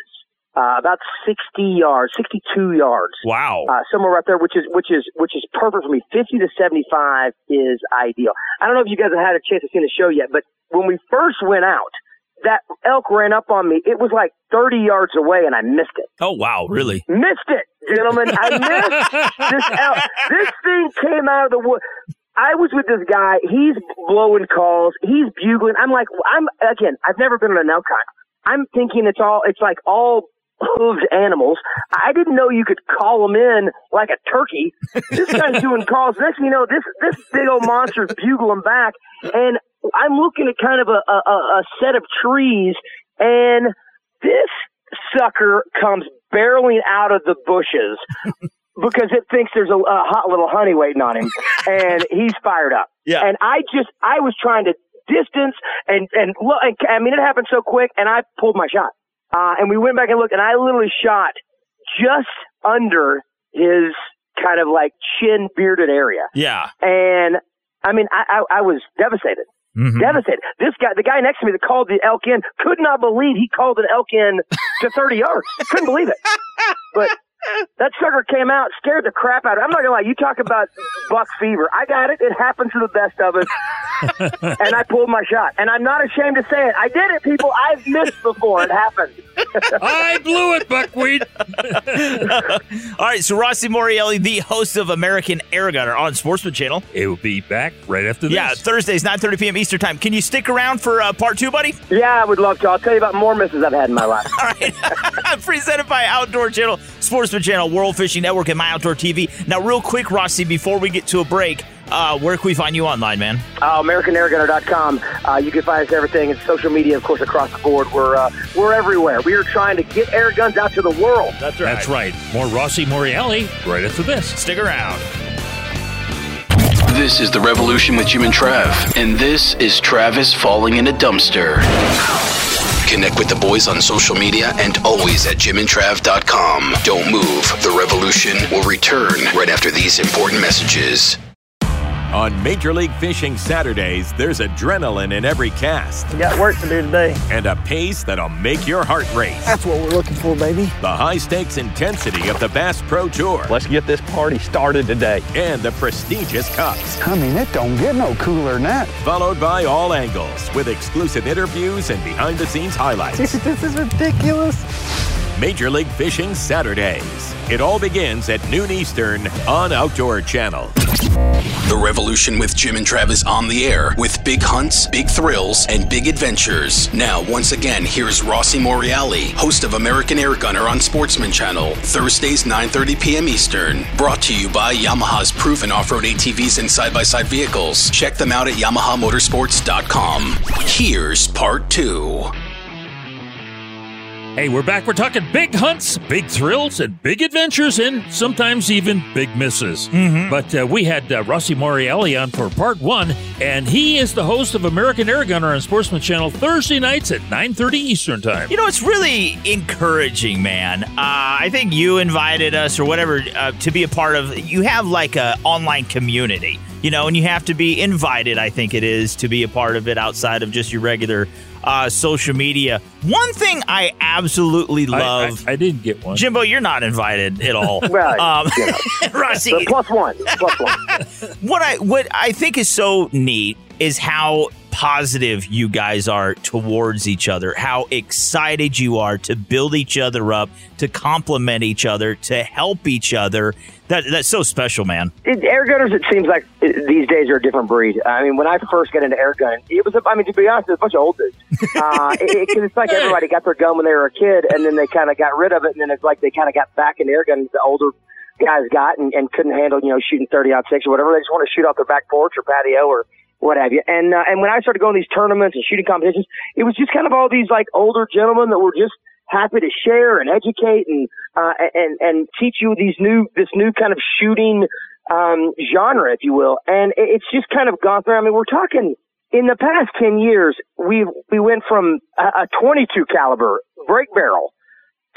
uh, about 60 yards, 62 yards. Wow. Uh, somewhere right there, which is which is which is perfect for me. 50 to 75 is ideal. I don't know if you guys have had a chance to see the show yet, but when we first went out, that elk ran up on me. It was like 30 yards away, and I missed it. Oh wow, really? Missed it, gentlemen. I missed this elk. This thing came out of the wood. I was with this guy. He's blowing calls. He's bugling. I'm like, I'm again. I've never been on an elk hunt. I'm thinking it's all. It's like all hooved animals. I didn't know you could call them in like a turkey. This guy's doing calls. Next thing you know, this this big old monster's bugling back, and I'm looking at kind of a, a, a set of trees, and this sucker comes barreling out of the bushes because it thinks there's a, a hot little honey waiting on him, and he's fired up. Yeah. And I just, I was trying to distance and and look. I mean, it happened so quick, and I pulled my shot. Uh, and we went back and looked, and I literally shot just under his kind of like chin bearded area. Yeah. And I mean, I, I, I was devastated. Mhm. Devastated. This guy, the guy next to me that called the elk in, could not believe he called an elk in to 30 yards. Couldn't believe it. But that sucker came out, scared the crap out of me. I'm not gonna lie, you talk about buck fever. I got it. It happened to the best of us. and I pulled my shot. And I'm not ashamed to say it. I did it, people. I've missed before. It happened. I blew it, buckwheat. All right, so Rossi Morreale, the host of American Air Gunner on Sportsman Channel. It will be back right after this. Yeah, Thursdays, 9.30 p.m. Eastern Time. Can you stick around for uh, part two, buddy? Yeah, I would love to. I'll tell you about more misses I've had in my life. All right. Presented by Outdoor Channel, Sportsman Channel, World Fishing Network, and My Outdoor TV. Now, real quick, Rossi, before we get to a break, uh, where can we find you online, man? Uh, AmericanAirGunner.com. Uh, you can find us everything. It's social media, of course, across the board. We're uh, we're everywhere. We are trying to get air guns out to the world. That's right. That's right. More Rossi Morreale right after this. Stick around. This is The Revolution with Jim and Trav, and this is Travis falling in a dumpster. Connect with the boys on social media and always at jimandtrav.com. Don't move. The Revolution will return right after these important messages. On Major League Fishing Saturdays, there's adrenaline in every cast We got work to do today. and a pace that'll make your heart race. That's what we're looking for, baby. The high stakes intensity of the Bass Pro Tour. Let's get this party started today. And the prestigious Cups. I mean, it don't get no cooler than that. Followed by all angles with exclusive interviews and behind the scenes highlights. this is ridiculous. Major League Fishing Saturdays. It all begins at noon Eastern on Outdoor Channel. The Revolution with Jim and Travis on the air with big hunts, big thrills, and big adventures. Now, once again, here's Rossi Morreale, host of American Air Gunner on Sportsman Channel, Thursdays 9:30 p.m. Eastern. Brought to you by Yamaha's proven off-road ATVs and side-by-side vehicles. Check them out at YamahaMotorsports.com. Here's part two. Hey, we're back. We're talking big hunts, big thrills, and big adventures, and sometimes even big misses. Mm-hmm. But uh, we had uh, Rossi Morreale on for part one, and he is the host of American Air Gunner on Sportsman Channel Thursday nights at 9.30 Eastern Time. You know, it's really encouraging, man. Uh, I think you invited us or whatever uh, to be a part of. You have like a online community, you know, and you have to be invited. I think it is to be a part of it outside of just your regular uh, social media. One thing I absolutely love. I, I didn't get one. Jimbo, you're not invited at all. Right. Um, You know. Rossi, So plus one. Plus one. what I what I think is so neat is how positive you guys are towards each other, how excited you are to build each other up, to compliment each other, to help each other. That that's so special, man. It, air gunners, it seems like these days are a different breed. I mean, when I first got into air gunning, it was, a, I mean, to be honest, it was a bunch of old dudes. Uh, it, it, it's like everybody got their gun when they were a kid, and then they kind of got rid of it, and then it's like they kind of got back in air gunning. The older guys got and, and couldn't handle, you know, shooting 30 out six or whatever. They just want to shoot off their back porch or patio or what have you. And, uh, and when I started going to these tournaments and shooting competitions, it was just kind of all these like older gentlemen that were just happy to share and educate and, uh, and, and teach you these new, this new kind of shooting, um, genre, if you will. And it's just kind of gone through. I mean, we're talking in the past 10 years, we, we went from a, a 22 caliber break barrel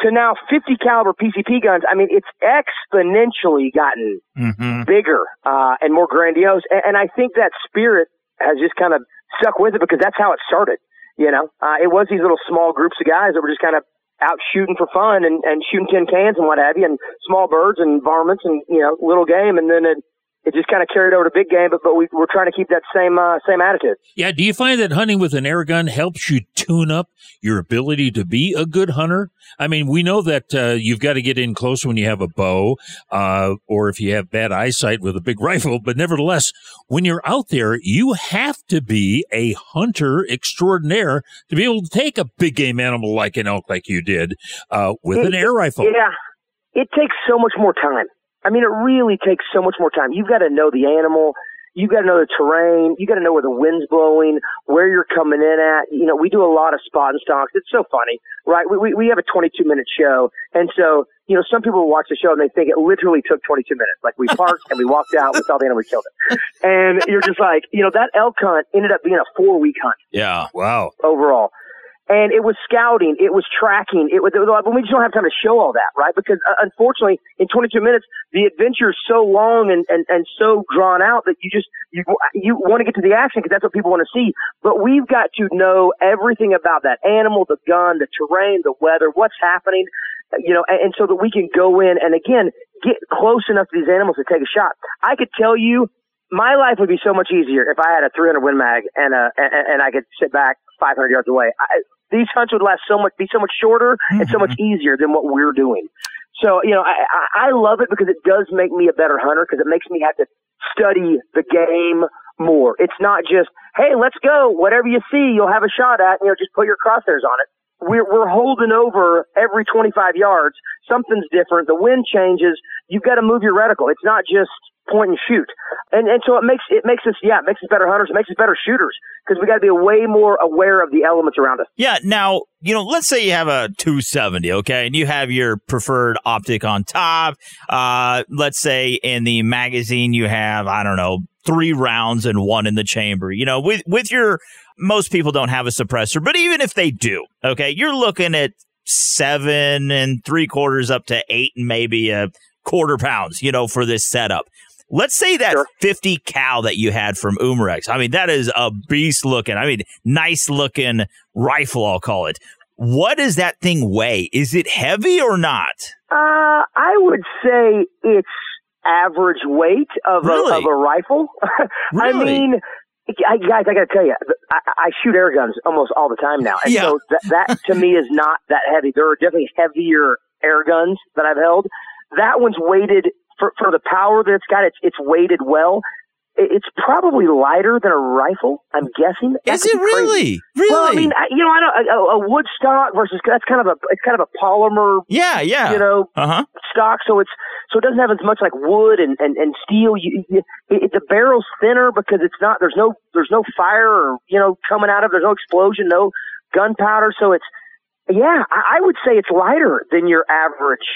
to now 50 caliber PCP guns. I mean, it's exponentially gotten Mm-hmm. bigger uh, and more grandiose. And, and I think that spirit has just kind of stuck with it because that's how it started. You know, uh, it was these little small groups of guys that were just kind of out shooting for fun and, and shooting tin cans and what have you, and small birds and varmints and you know little game, and then it it just kind of carried over to big game. But but we, we're trying to keep that same uh, same attitude. Yeah, do you find that hunting with an air gun helps you tune up your ability to be a good hunter? I mean, we know that uh, you've got to get in close when you have a bow, uh, or if you have bad eyesight with a big rifle. But nevertheless, when you're out there, you have to be a hunter extraordinaire to be able to take a big game animal like an elk, like you did, uh, with an air rifle. Yeah, it takes so much more time. I mean, it really takes so much more time. You've got to know the animal. You've got to know the terrain. You got to know where the wind's blowing, where you're coming in at. You know, we do a lot of spot and stalks. It's so funny, right? We, we, we have a 22 minute show. And so, you know, some people watch the show and they think it literally took 22 minutes. Like we parked and we walked out, we saw the animal, we killed it. And you're just like, you know, that elk hunt ended up being a four week hunt Yeah. Wow. overall. And it was scouting, it was tracking, it was, it was we just don't have time to show all that, right? Because uh, unfortunately, in 22 minutes, the adventure is so long and, and, and so drawn out that you just, you, you want to get to the action because that's what people want to see. But we've got to know everything about that animal, the gun, the terrain, the weather, what's happening, you know, and, and so that we can go in and again, get close enough to these animals to take a shot. I could tell you my life would be so much easier if I had a 300 Win Mag and uh and, and I could sit back 500 yards away. I, these hunts would last so much, be so much shorter and so mm-hmm. much easier than what we're doing. So you know, I, I I love it because it does make me a better hunter because it makes me have to study the game more. It's not just hey, let's go. Whatever you see, you'll have a shot at. You know, just put your crosshairs on it. We're we're holding over every 25 yards. Something's different. The wind changes. You've got to move your reticle. It's not just point and shoot. And and so it makes it makes us yeah, it makes us better hunters, it makes us better shooters because we got to be way more aware of the elements around us. Yeah. Now, you know, let's say you have a 270, okay, and you have your preferred optic on top. Uh, let's say in the magazine you have, I don't know, three rounds and one in the chamber. You know, with with your most people don't have a suppressor, but even if they do, okay, you're looking at seven and three quarters up to eight and maybe a quarter pounds, you know, for this setup. Let's say that 50 cal that you had from Umarex. I mean, that is a beast looking. I mean, nice looking rifle, I'll call it. What does that thing weigh? Is it heavy or not? Uh, I would say it's average weight of Really? a of a rifle. I Really? mean, I, guys, I got to tell you, I, I shoot air guns almost all the time now, and Yeah. so that, that to me is not that heavy. There are definitely heavier air guns that I've held. That one's weighted for for the power that it's got. It's it's weighted well. It- it's probably lighter than a rifle. I'm guessing. That Is it really? Really? Well, I mean, I, you know, I don't. A, a wood stock versus that's kind of a it's kind of a polymer. Yeah, yeah. You know, Uh huh. stock, so it's so it doesn't have as much like wood and and, and steel. You, you it, the barrel's thinner because it's not there's no there's no fire or you know coming out of it. there's no explosion, no gunpowder, so it's yeah. I, I would say it's lighter than your average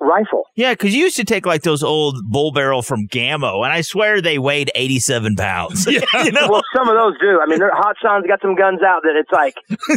rifle. Yeah, because you used to take like those old bull barrel from Gammo, and I swear they weighed 87 pounds. you know? Well, some of those do. I mean, they're- Hatsan's got some guns out that it's like,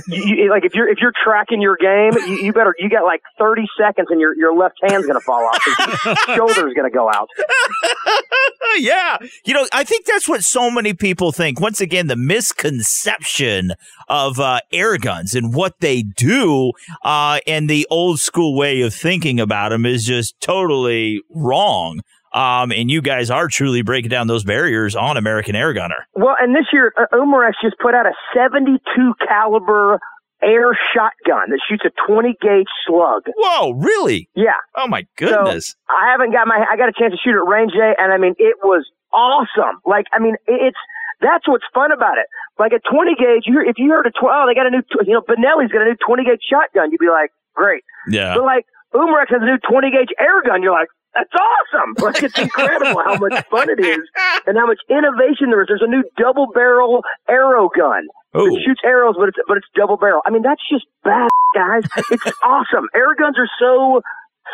you, you- like if you're if you're tracking your game, you, you better you got like 30 seconds, and your your left hand's gonna fall off, your shoulder's gonna go out. yeah. You know, I think that's what so many people think. Once again, the misconception of uh, air guns and what they do uh, and the old school way of thinking about them is just totally wrong. Um, and you guys are truly breaking down those barriers on American Air Gunner. Well, and this year, uh, Umarex just put out a 72 caliber air shotgun that shoots a 20 gauge slug. Whoa, really? Yeah. Oh my So, goodness. I haven't got my I got a chance to shoot at range day, and I mean it was awesome. Like I mean it's that's what's fun about it. Like a 20 gauge, you if you heard a tw- oh they got a new tw- you know Benelli's got a new 20 gauge shotgun, you'd be like great. Yeah. But like Umarex has a new 20 gauge air gun, you're like that's awesome. Like it's incredible how much fun it is and how much innovation there is. There's a new double barrel arrow gun. Ooh. It shoots arrows, but it's but it's double barrel. I mean, that's just bad, guys. It's awesome. Air guns are so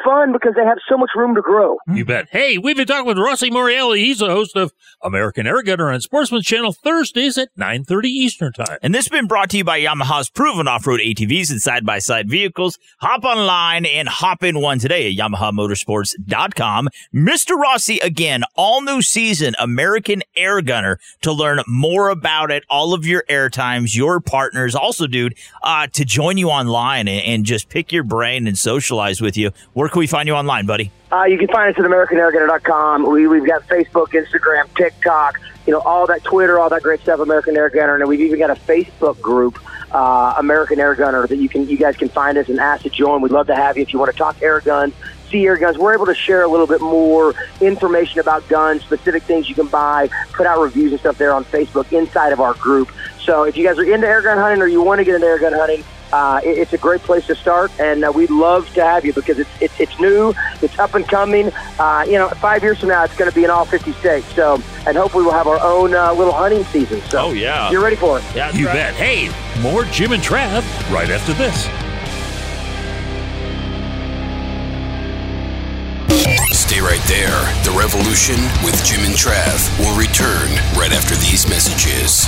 fun because they have so much room to grow. You bet. Hey, we've been talking with Rossi Morreale. He's the host of American Air Gunner on Sportsman Channel Thursdays at 9.30 Eastern Time. And this has been brought to you by Yamaha's proven off-road ATVs and side-by-side vehicles. Hop online and hop in one today at YamahaMotorsports.com. Mr. Rossi, again, all new season, American Air Gunner to learn more about it, all of your air times, your partners. Also, dude, uh, to join you online and, and just pick your brain and socialize with you. Where can we find you online, buddy? Uh, you can find us at AmericanAirGunner.com. We, we've got Facebook, Instagram, TikTok, you know, all that Twitter, all that great stuff, American Air Gunner. And we've even got a Facebook group, uh, American Air Gunner, that you can you guys can find us and ask to join. We'd love to have you if you want to talk air guns, see air guns. We're able to share a little bit more information about guns, specific things you can buy, put out reviews and stuff there on Facebook inside of our group. So if you guys are into air gun hunting or you want to get into air gun hunting, uh, it- it's a great place to start, and uh, we'd love to have you because it's it's, it's new, it's up and coming. Uh, you know, five years from now, it's going to be in all 50 states. So, and hopefully, we'll have our own uh, little hunting season. So, Oh, yeah. you're ready for it? Yeah, you bet. Hey, more Jim and Trav right after this. Stay right there. The Revolution with Jim and Trav will return right after these messages.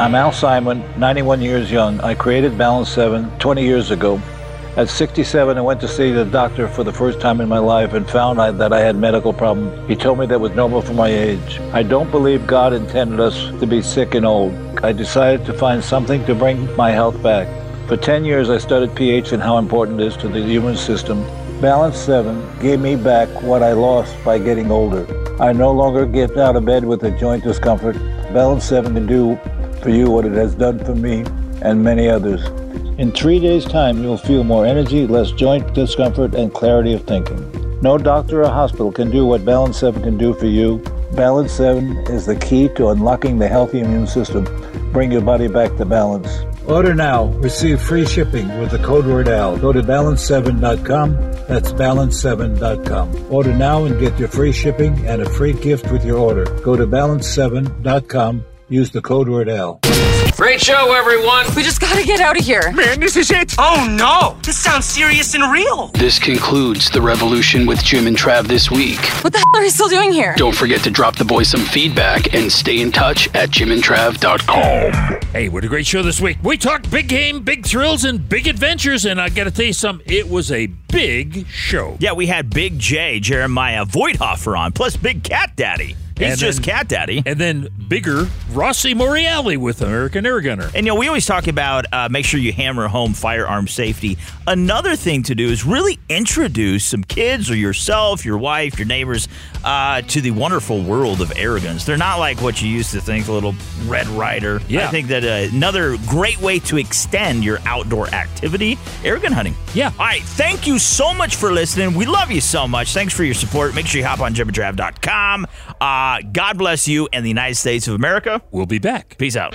I'm Al Simon, 91 years young. I created Balance 7 20 years ago. At 67, I went to see the doctor for the first time in my life and found that I had medical problems. He told me that was normal for my age. I don't believe God intended us to be sick and old. I decided to find something to bring my health back. For 10 years, I studied pH and how important it is to the human system. Balance 7 gave me back what I lost by getting older. I no longer get out of bed with a joint discomfort. Balance 7 can do for you what it has done for me and many others. In three days' time, you'll feel more energy, less joint discomfort, and clarity of thinking. No doctor or hospital can do what Balance 7 can do for you. Balance 7 is the key to unlocking the healthy immune system. Bring your body back to balance. Order now. Receive free shipping with the code word AL. Go to balance7.com. That's balance7.com. Order now and get your free shipping and a free gift with your order. Go to balance7.com. Use the code word AL. Great show, everyone. We just gotta get out of here. Man, this is it. Oh no, this sounds serious and real. This concludes the revolution with Jim and Trav this week. What the hell are we still doing here? Don't forget to drop the boys some feedback and stay in touch at jimandtrav.com. Hey, what a great show this week. We talked big game, big thrills, and big adventures, and I got to tell you something, it was a big show. Yeah, we had Big J, Jeremiah Voigthofer on, plus Big Cat Daddy. He's And just then- Cat Daddy. And then bigger Rossi Morreale with American Air Gunner. And you know, we always talk about uh, make sure you hammer home firearm safety. Another thing to do is really introduce some kids or yourself, your wife, your neighbors uh, to the wonderful world of guns. They're not like what you used to think, a little Red Ryder. Yeah. I think that uh, another great way to extend your outdoor activity, air gun hunting. Yeah. All right. Thank you so much for listening. We love you so much. Thanks for your support. Make sure you hop on jimandtrav.com. Uh, God bless you and the United States of America. We'll be back. Peace out.